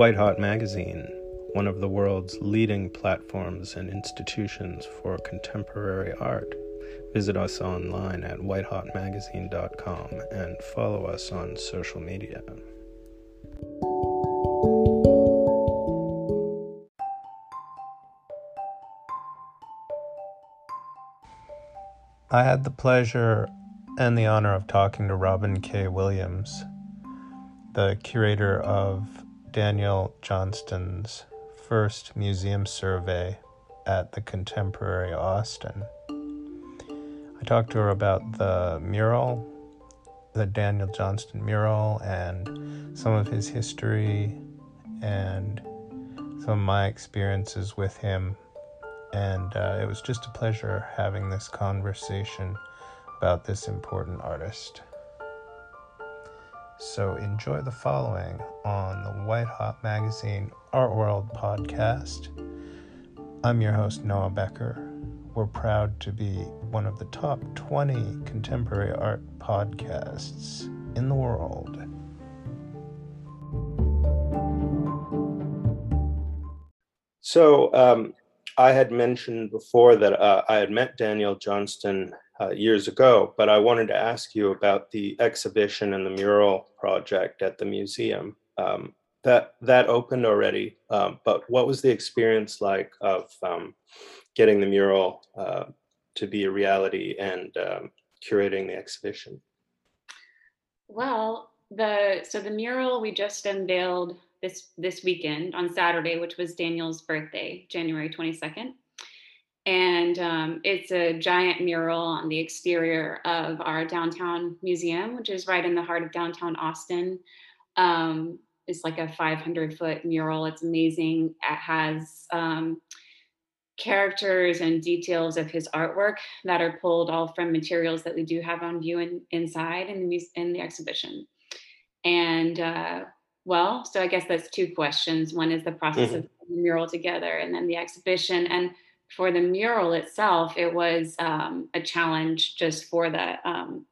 White Hot Magazine, one of the world's leading platforms and institutions for contemporary art. Visit us online at whitehotmagazine.com and follow us on social media. I had the pleasure and the honor of talking to Robin K. Williams, the curator of Daniel Johnston's first museum survey at the Contemporary Austin. I talked to her about the mural, the Daniel Johnston mural, and some of his history and some of my experiences with him. And uh, it was just a pleasure having this conversation about this important artist. So enjoy the following on the White Hot Magazine Art World podcast. I'm your host, Noah Becker. We're proud to be one of the top 20 contemporary art podcasts in the world. So, um, I had mentioned before that uh, I had met Daniel Johnston uh, years ago, but I wanted to ask you about the exhibition and the mural project at the museum. Um, that that opened already, um, but what was the experience like of um, getting the mural uh, to be a reality and um, curating the exhibition? Well, the so the mural we just unveiled this this weekend on Saturday, which was Daniel's birthday, January twenty second and um, it's a giant mural on the exterior of our downtown museum, which is right in the heart of downtown Austin. Um, it's like a 500 foot mural. It's amazing. It has um, characters and details of his artwork that are pulled all from materials that we do have on view in, inside in the, in the exhibition. And uh, well, so I guess that's two questions. One is the process mm-hmm. of the mural together, and then the exhibition. And for the mural itself, it was um, a challenge just for the um,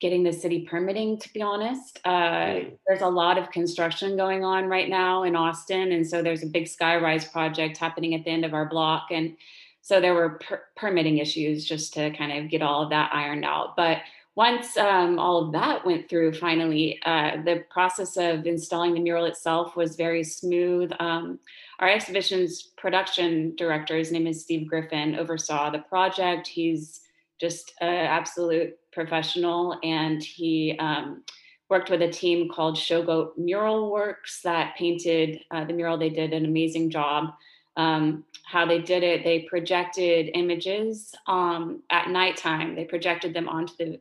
getting the city permitting. To be honest, uh, mm. there's a lot of construction going on right now in Austin, and so there's a big skyrise project happening at the end of our block, and so there were per- permitting issues just to kind of get all of that ironed out. But once um, all of that went through, finally, uh, the process of installing the mural itself was very smooth. Um, our exhibition's production director, his name is Steve Griffin, oversaw the project. He's just an absolute professional, and he um, worked with a team called Showboat Mural Works that painted uh, the mural. They did an amazing job. Um, how they did it, they projected images um, at nighttime. They projected them onto the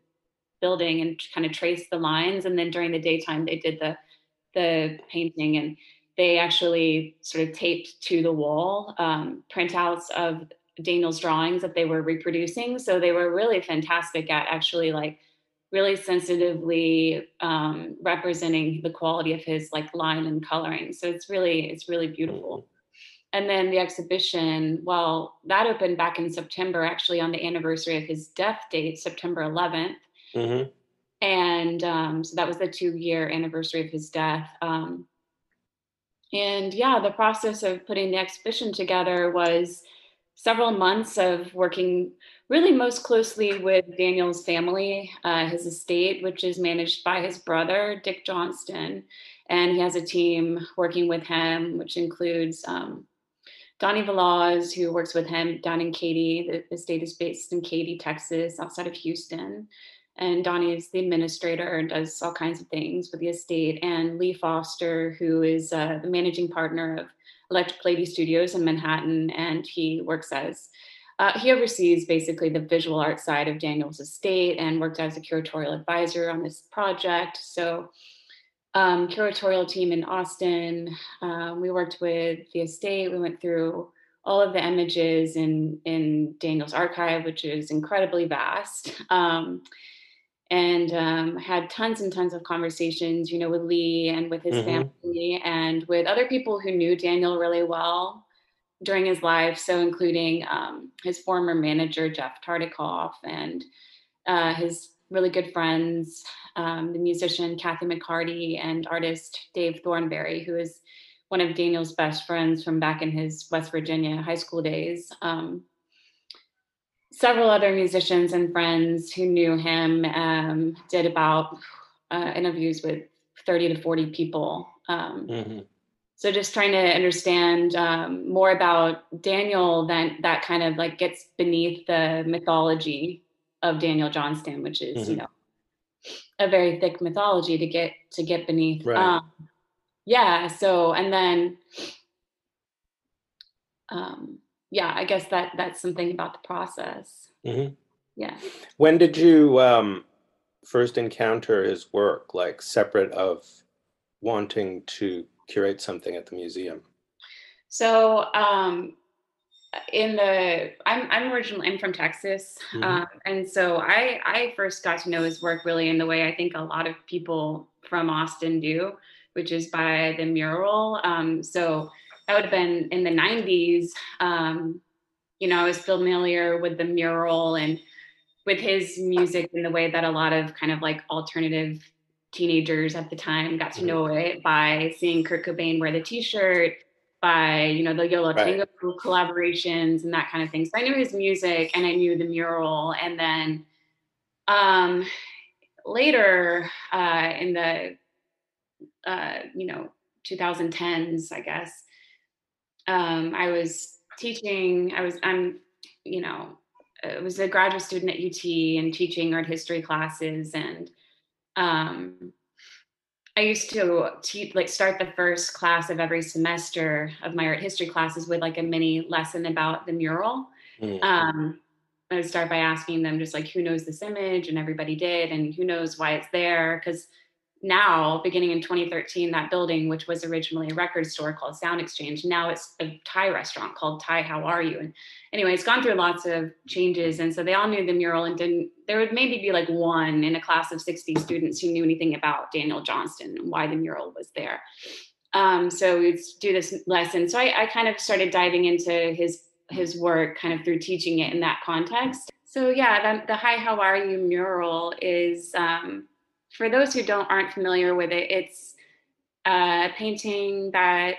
building and kind of traced the lines, and then during the daytime, they did the the painting and they actually sort of taped to the wall um, printouts of Daniel's drawings that they were reproducing. So they were really fantastic at actually like really sensitively um, representing the quality of his like line and coloring. So it's really it's really beautiful. And then the exhibition, well, that opened back in September, actually on the anniversary of his death date, September 11th. Mm-hmm. And um, so that was the two year anniversary of his death. Um, and yeah, the process of putting the exhibition together was several months of working really most closely with Daniel's family, uh, his estate, which is managed by his brother, Dick Johnston. And he has a team working with him, which includes um, Donnie Velaz, who works with him down in Katy. The estate is based in Katy, Texas, outside of Houston and Donnie is the administrator and does all kinds of things with the estate. And Lee Foster, who is uh, the managing partner of Electric Lady Studios in Manhattan, and he works as uh, he oversees basically the visual art side of Daniel's estate and worked as a curatorial advisor on this project. So, um, curatorial team in Austin. Um, we worked with the estate. We went through all of the images in in Daniel's archive, which is incredibly vast. Um, and um, had tons and tons of conversations, you know, with Lee and with his mm-hmm. family and with other people who knew Daniel really well during his life. So, including um, his former manager, Jeff Tartakov, and uh, his really good friends, um, the musician Kathy McCarty and artist Dave Thornberry, who is one of Daniel's best friends from back in his West Virginia high school days. Several other musicians and friends who knew him um, did about uh, interviews with 30 to 40 people. Um, mm-hmm. So just trying to understand um, more about Daniel than that kind of like gets beneath the mythology of Daniel Johnston, which is, mm-hmm. you know, a very thick mythology to get to get beneath. Right. Um, yeah. So and then um, yeah, I guess that that's something about the process. Mm-hmm. Yeah. When did you um, first encounter his work, like separate of wanting to curate something at the museum? So, um, in the I'm I'm originally I'm from Texas, mm-hmm. um, and so I I first got to know his work really in the way I think a lot of people from Austin do, which is by the mural. Um, so that would have been in the 90s. Um, you know, I was familiar with the mural and with his music in the way that a lot of kind of like alternative teenagers at the time got to mm-hmm. know it by seeing Kurt Cobain wear the t-shirt, by, you know, the Yo La Tengo right. collaborations and that kind of thing. So I knew his music and I knew the mural. And then um, later uh, in the, uh, you know, 2010s, I guess, um, I was teaching, I was, I'm, you know, I was a graduate student at UT and teaching art history classes. And um, I used to teach, like start the first class of every semester of my art history classes with like a mini lesson about the mural. Mm-hmm. Um, I would start by asking them just like who knows this image, and everybody did, and who knows why it's there because now, beginning in 2013, that building, which was originally a record store called Sound Exchange, now it's a Thai restaurant called Thai How Are You? And anyway, it's gone through lots of changes. And so they all knew the mural and didn't, there would maybe be like one in a class of 60 students who knew anything about Daniel Johnston and why the mural was there. Um, so we'd do this lesson. So I, I kind of started diving into his his work kind of through teaching it in that context. So yeah, the, the Hi How Are You mural is um, for those who don't aren't familiar with it, it's a painting that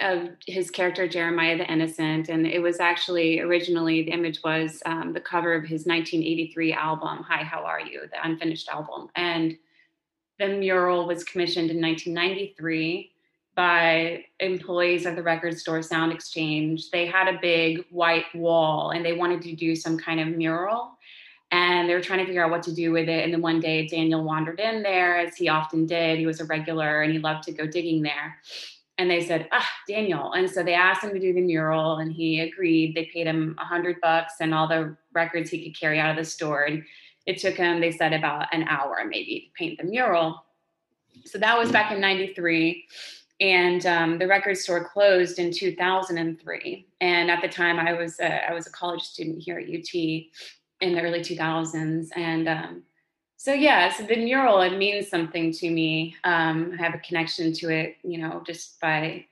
of his character Jeremiah the Innocent, and it was actually originally the image was um, the cover of his 1983 album "Hi, How Are You?" the unfinished album, and the mural was commissioned in 1993 by employees of the record store Sound Exchange. They had a big white wall, and they wanted to do some kind of mural and they were trying to figure out what to do with it. And then one day Daniel wandered in there, as he often did. He was a regular and he loved to go digging there. And they said, ah, Daniel. And so they asked him to do the mural and he agreed. They paid him a hundred bucks and all the records he could carry out of the store. And it took him, they said, about an hour maybe to paint the mural. So that was back in 93 and um, the record store closed in 2003 and at the time i was a, I was a college student here at ut in the early 2000s. And um, so, yeah, so the mural, it means something to me. Um, I have a connection to it, you know, just by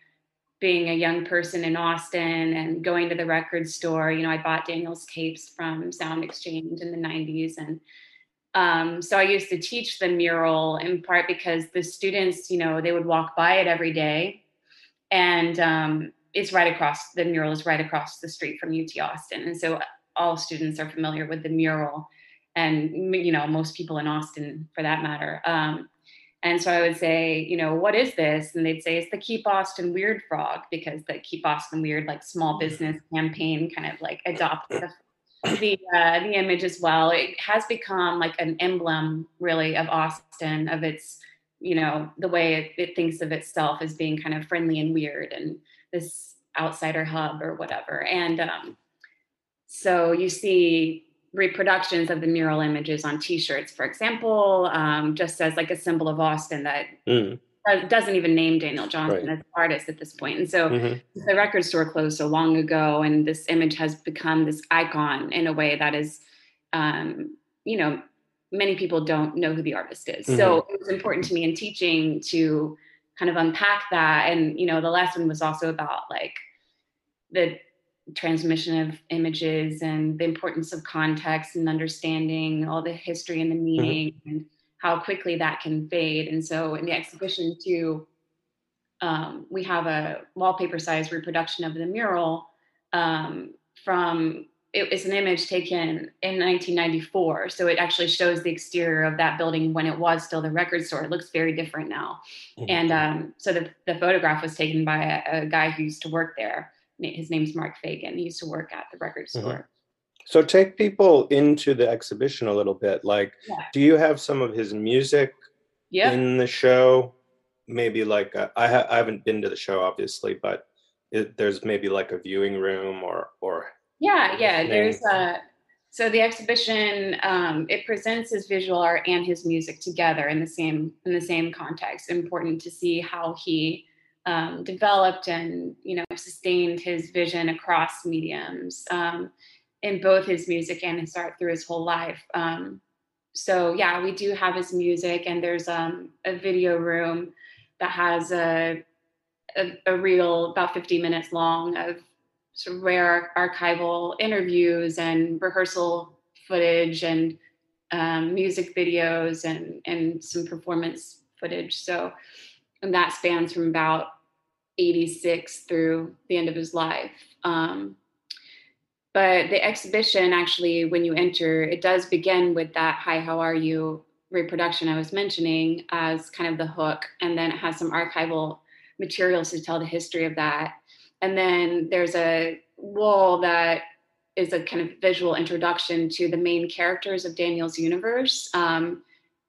being a young person in Austin and going to the record store. You know, I bought Daniel's tapes from Sound Exchange in the 90s. And um, so I used to teach the mural in part because the students, you know, they would walk by it every day. And um, it's right across, the mural is right across the street from UT Austin. And so all students are familiar with the mural and you know most people in austin for that matter. Um, and so i would say you know what is this? And they'd say it's the keep austin weird frog because the keep austin weird like small business campaign kind of like adopted the, the, uh, the image as well. It has become like an emblem really of austin of its you know the way it, it thinks of itself as being kind of friendly and weird and this outsider hub or whatever. And um, so you see reproductions of the mural images on T-shirts, for example, um, just as like a symbol of Austin that mm. doesn't even name Daniel Johnston right. as an artist at this point. And so mm-hmm. the record store closed so long ago, and this image has become this icon in a way that is, um, you know, many people don't know who the artist is. Mm-hmm. So it was important to me in teaching to kind of unpack that. And you know, the lesson was also about like the transmission of images and the importance of context and understanding all the history and the mm-hmm. meaning mm-hmm. and how quickly that can fade. And so in the exhibition too, um, we have a wallpaper size reproduction of the mural um, from it's an image taken in 1994 so it actually shows the exterior of that building when it was still the record store it looks very different now mm-hmm. and um, so the, the photograph was taken by a, a, guy who used to work there his name's mark fagan he used to work at the record mm-hmm. store mm-hmm. so take people into the exhibition a little bit like yeah. do you have some of his music yeah. in the show maybe like a, I, ha- I haven't been to the show obviously but it, there's maybe like a viewing room or or yeah, yeah. There's a so the exhibition um, it presents his visual art and his music together in the same in the same context. Important to see how he um, developed and you know sustained his vision across mediums um, in both his music and his art through his whole life. Um, so yeah, we do have his music, and there's um, a video room that has a, a, a reel about 50 minutes long of sort of rare archival interviews and rehearsal footage and um, music videos and and some performance footage. So and that spans from about 86 through the end of his life. Um, but the exhibition actually, when you enter, it does begin with that "Hi, how are you?" reproduction I was mentioning as kind of the hook, and then it has some archival materials to tell the history of that and then there's a wall that is a kind of visual introduction to the main characters of Daniel's universe, um,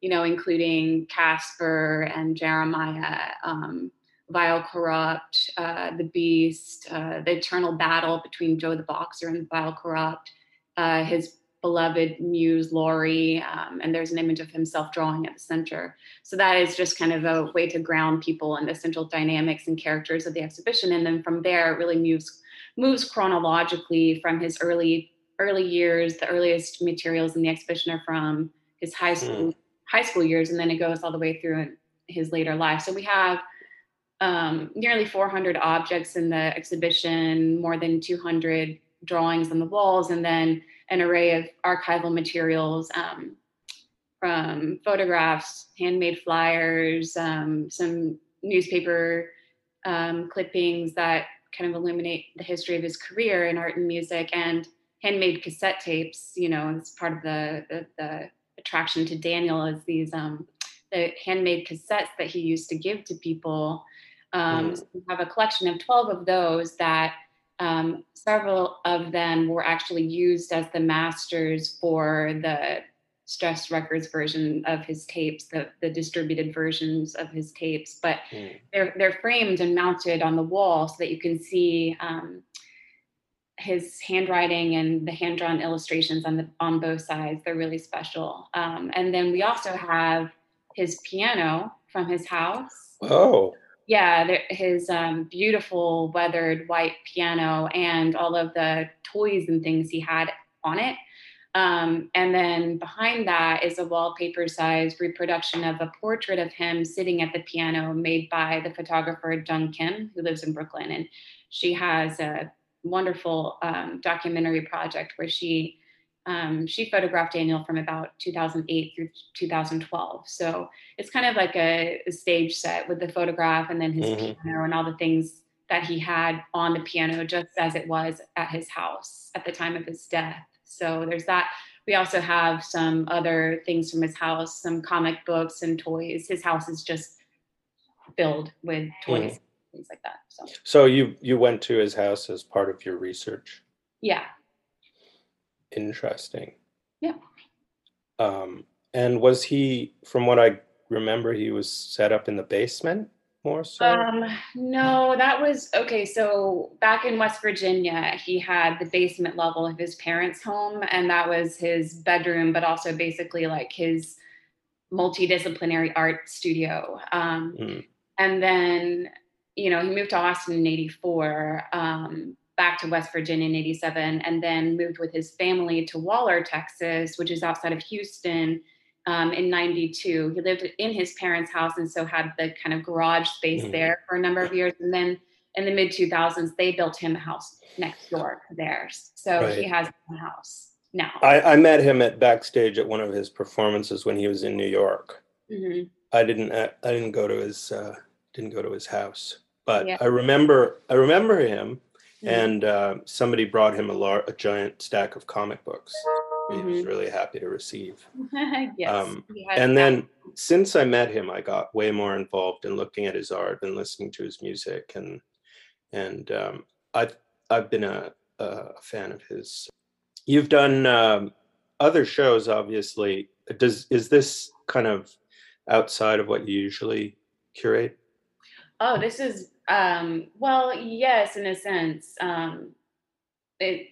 you know, including Casper and Jeremiah, um, Vile Corrupt, uh, the Beast, uh, the eternal battle between Joe the Boxer and Vile Corrupt, uh, his beloved muse Laurie, um, and there's an image of himself drawing at the center. So that is just kind of a way to ground people in the central dynamics and characters of the exhibition, and then from there it really moves moves chronologically from his early early years. The earliest materials in the exhibition are from his high school mm. High school years, and then it goes all the way through his later life. So we have um, nearly 400 objects in the exhibition, more than 200 drawings on the walls, and then an array of archival materials um, from photographs, handmade flyers, um, some newspaper um, clippings that kind of illuminate the history of his career in art and music, and handmade cassette tapes. You know, it's part of the, the, the attraction to Daniel is these um, the handmade cassettes that he used to give to people. Um, mm. so we have a collection of 12 of those that um, several of them were actually used as the masters for the Stress Records version of his tapes, the, the distributed versions of his tapes. But mm. they're they're framed and mounted on the wall so that you can see um, his handwriting and the hand drawn illustrations on the on both sides. They're really special. Um, and then we also have his piano from his house. Oh yeah, his um, beautiful weathered white piano and all of the toys and things he had on it. Um, and then behind that is a wallpaper size reproduction of a portrait of him sitting at the piano made by the photographer Jung Kim, who lives in Brooklyn. And she has a wonderful um, documentary project where she um, she photographed Daniel from about 2008 through 2012. So it's kind of like a, a stage set with the photograph and then his mm-hmm. piano and all the things that he had on the piano, just as it was at his house at the time of his death. So there's that. We also have some other things from his house, some comic books and toys. His house is just filled with toys, mm. Things like that. So, so you you went to his house as part of your research? Yeah, Interesting. Yeah. Um, and was he, from what I remember, he was set up in the basement more so? Um, no, that was okay. So back in West Virginia, he had the basement level of his parents' home, and that was his bedroom, but also basically like his multidisciplinary art studio. Um, mm. And then, you know, he moved to Austin in '84. Um, back to West Virginia in 87 and then moved with his family to Waller, Texas, which is outside of Houston um, in 92. He lived in his parents' house and so had the kind of garage space mm-hmm. there for a number of years. And then in the mid 2000s, they built him a house next door to theirs. So right. he has a house now. I, I, met him at backstage at one of his performances when he was in New York. Mm-hmm. I didn't. I didn't go to his. Uh, didn't go to his house. But Yeah. I remember I remember him, Mhm. and uh, somebody brought him a lar- a giant stack of comic books. He was Mhm. really happy to receive. yes. um, And that. then since I met him, I got way more involved in looking at his art and listening to his music, and and um, I've I've been a, a fan of his. You've done um, other shows, obviously. Does is this kind of outside of what you usually curate? Oh, this is um well, yes, in a sense. Um it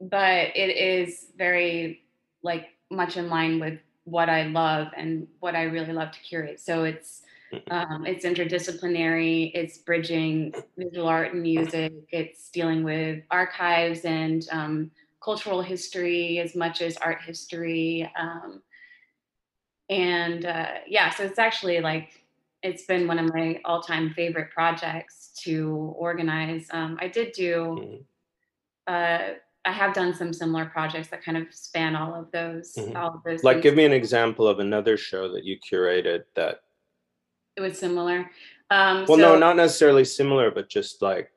but it is very like much in line with what I love and what I really love to curate. So it's Mhm. um it's interdisciplinary, it's bridging visual art and music, it's dealing with archives and um cultural history as much as art history. Um and uh, yeah, so it's actually like it's been one of my all-time favorite projects to organize. Um, I did do, Mhm. uh, I have done some similar projects that kind of span all of those, Mhm. all of those. Like, things. give me an example of another show that you curated that. It was similar. Um, Well, so, no, not necessarily similar, but just like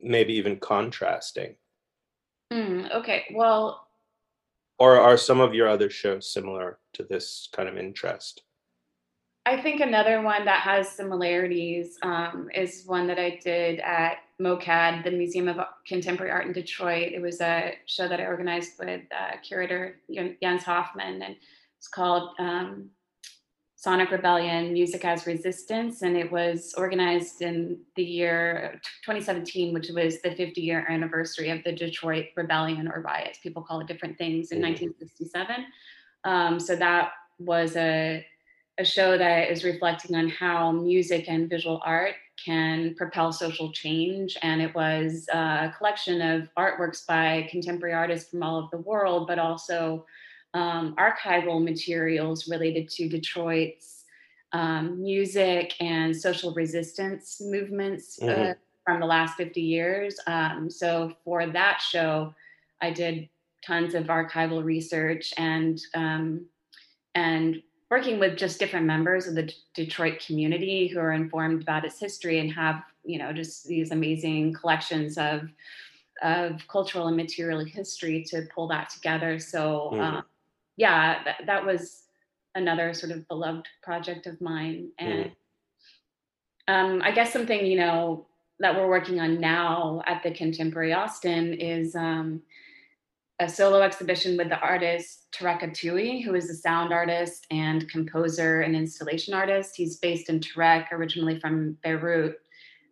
maybe even contrasting. Mm, okay. Well, Or are some of your other shows similar to this kind of interest? I think another one that has similarities um, is one that I did at MOCAD, the Museum of Contemporary Art in Detroit. It was a show that I organized with uh, curator Jens Hoffmann, and it's called um, Sonic Rebellion Music as Resistance. And it was organized in the year 2017, which was the 50 year anniversary of the Detroit Rebellion or riots. People call it different things in Mhm. 1967. Um, so that was a a show that is reflecting on how music and visual art can propel social change. And it was a collection of artworks by contemporary artists from all over the world, but also um, archival materials related to Detroit's um, music and social resistance movements uh, Mhm. from the last 50 years. Um, so for that show, I did tons of archival research and um, and working with just different members of the D- Detroit community who are informed about its history and have you know just these amazing collections of of cultural and material history to pull that together. So Mhm. um, yeah, that, that was another sort of beloved project of mine and um, I guess something you know that we're working on now at the Contemporary Austin is um, a solo exhibition with the artist Tarek Atoui, who is a sound artist and composer and installation artist. He's based in Tarek, originally from Beirut.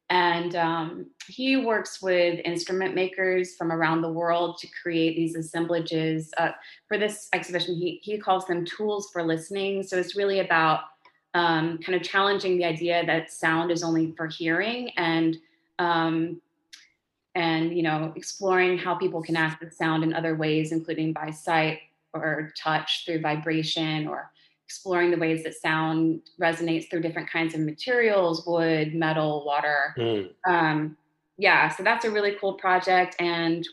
And um, he works with instrument makers from around the world to create these assemblages. Uh, for this exhibition, he, he calls them tools for listening. So it's really about um, kind of challenging the idea that sound is only for hearing and um, and you know exploring how people can access sound in other ways including by sight or touch through vibration or exploring the ways that sound resonates through different kinds of materials wood metal water Mm. um, yeah so that's a really cool project and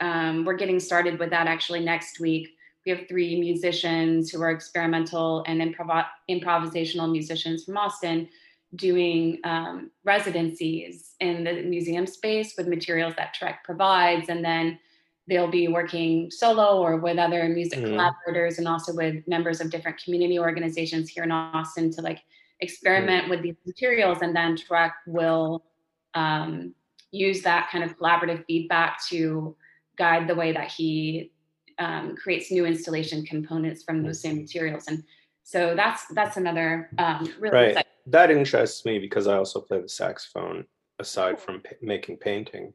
um, we're getting started with that actually next week we have three musicians who are experimental and improv- improvisational musicians from austin doing um, residencies in the museum space with materials that Tarek provides. And then they'll be working solo or with other music Mhm. collaborators and also with members of different community organizations here in Austin to like experiment with these materials. And then Tarek will um, use that kind of collaborative feedback to guide the way that he um, creates new installation components from those same materials. And so that's that's another um, really Right. exciting That interests me because I also play the saxophone aside from pa- making painting,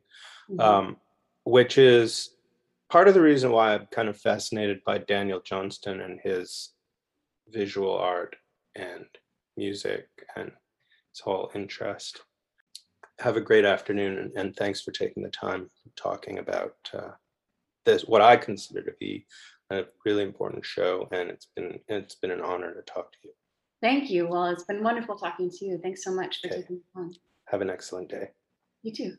Mhm. um, which is part of the reason why I'm kind of fascinated by Daniel Johnston and his visual art and music and his whole interest. Have a great afternoon and, and thanks for taking the time talking about uh, this, what I consider to be a really important show. And it's been, it's been an honor to talk to you. Thank you. Well, it's been wonderful talking to you. Thanks so much for Okay. taking the time. Have an excellent day. You too.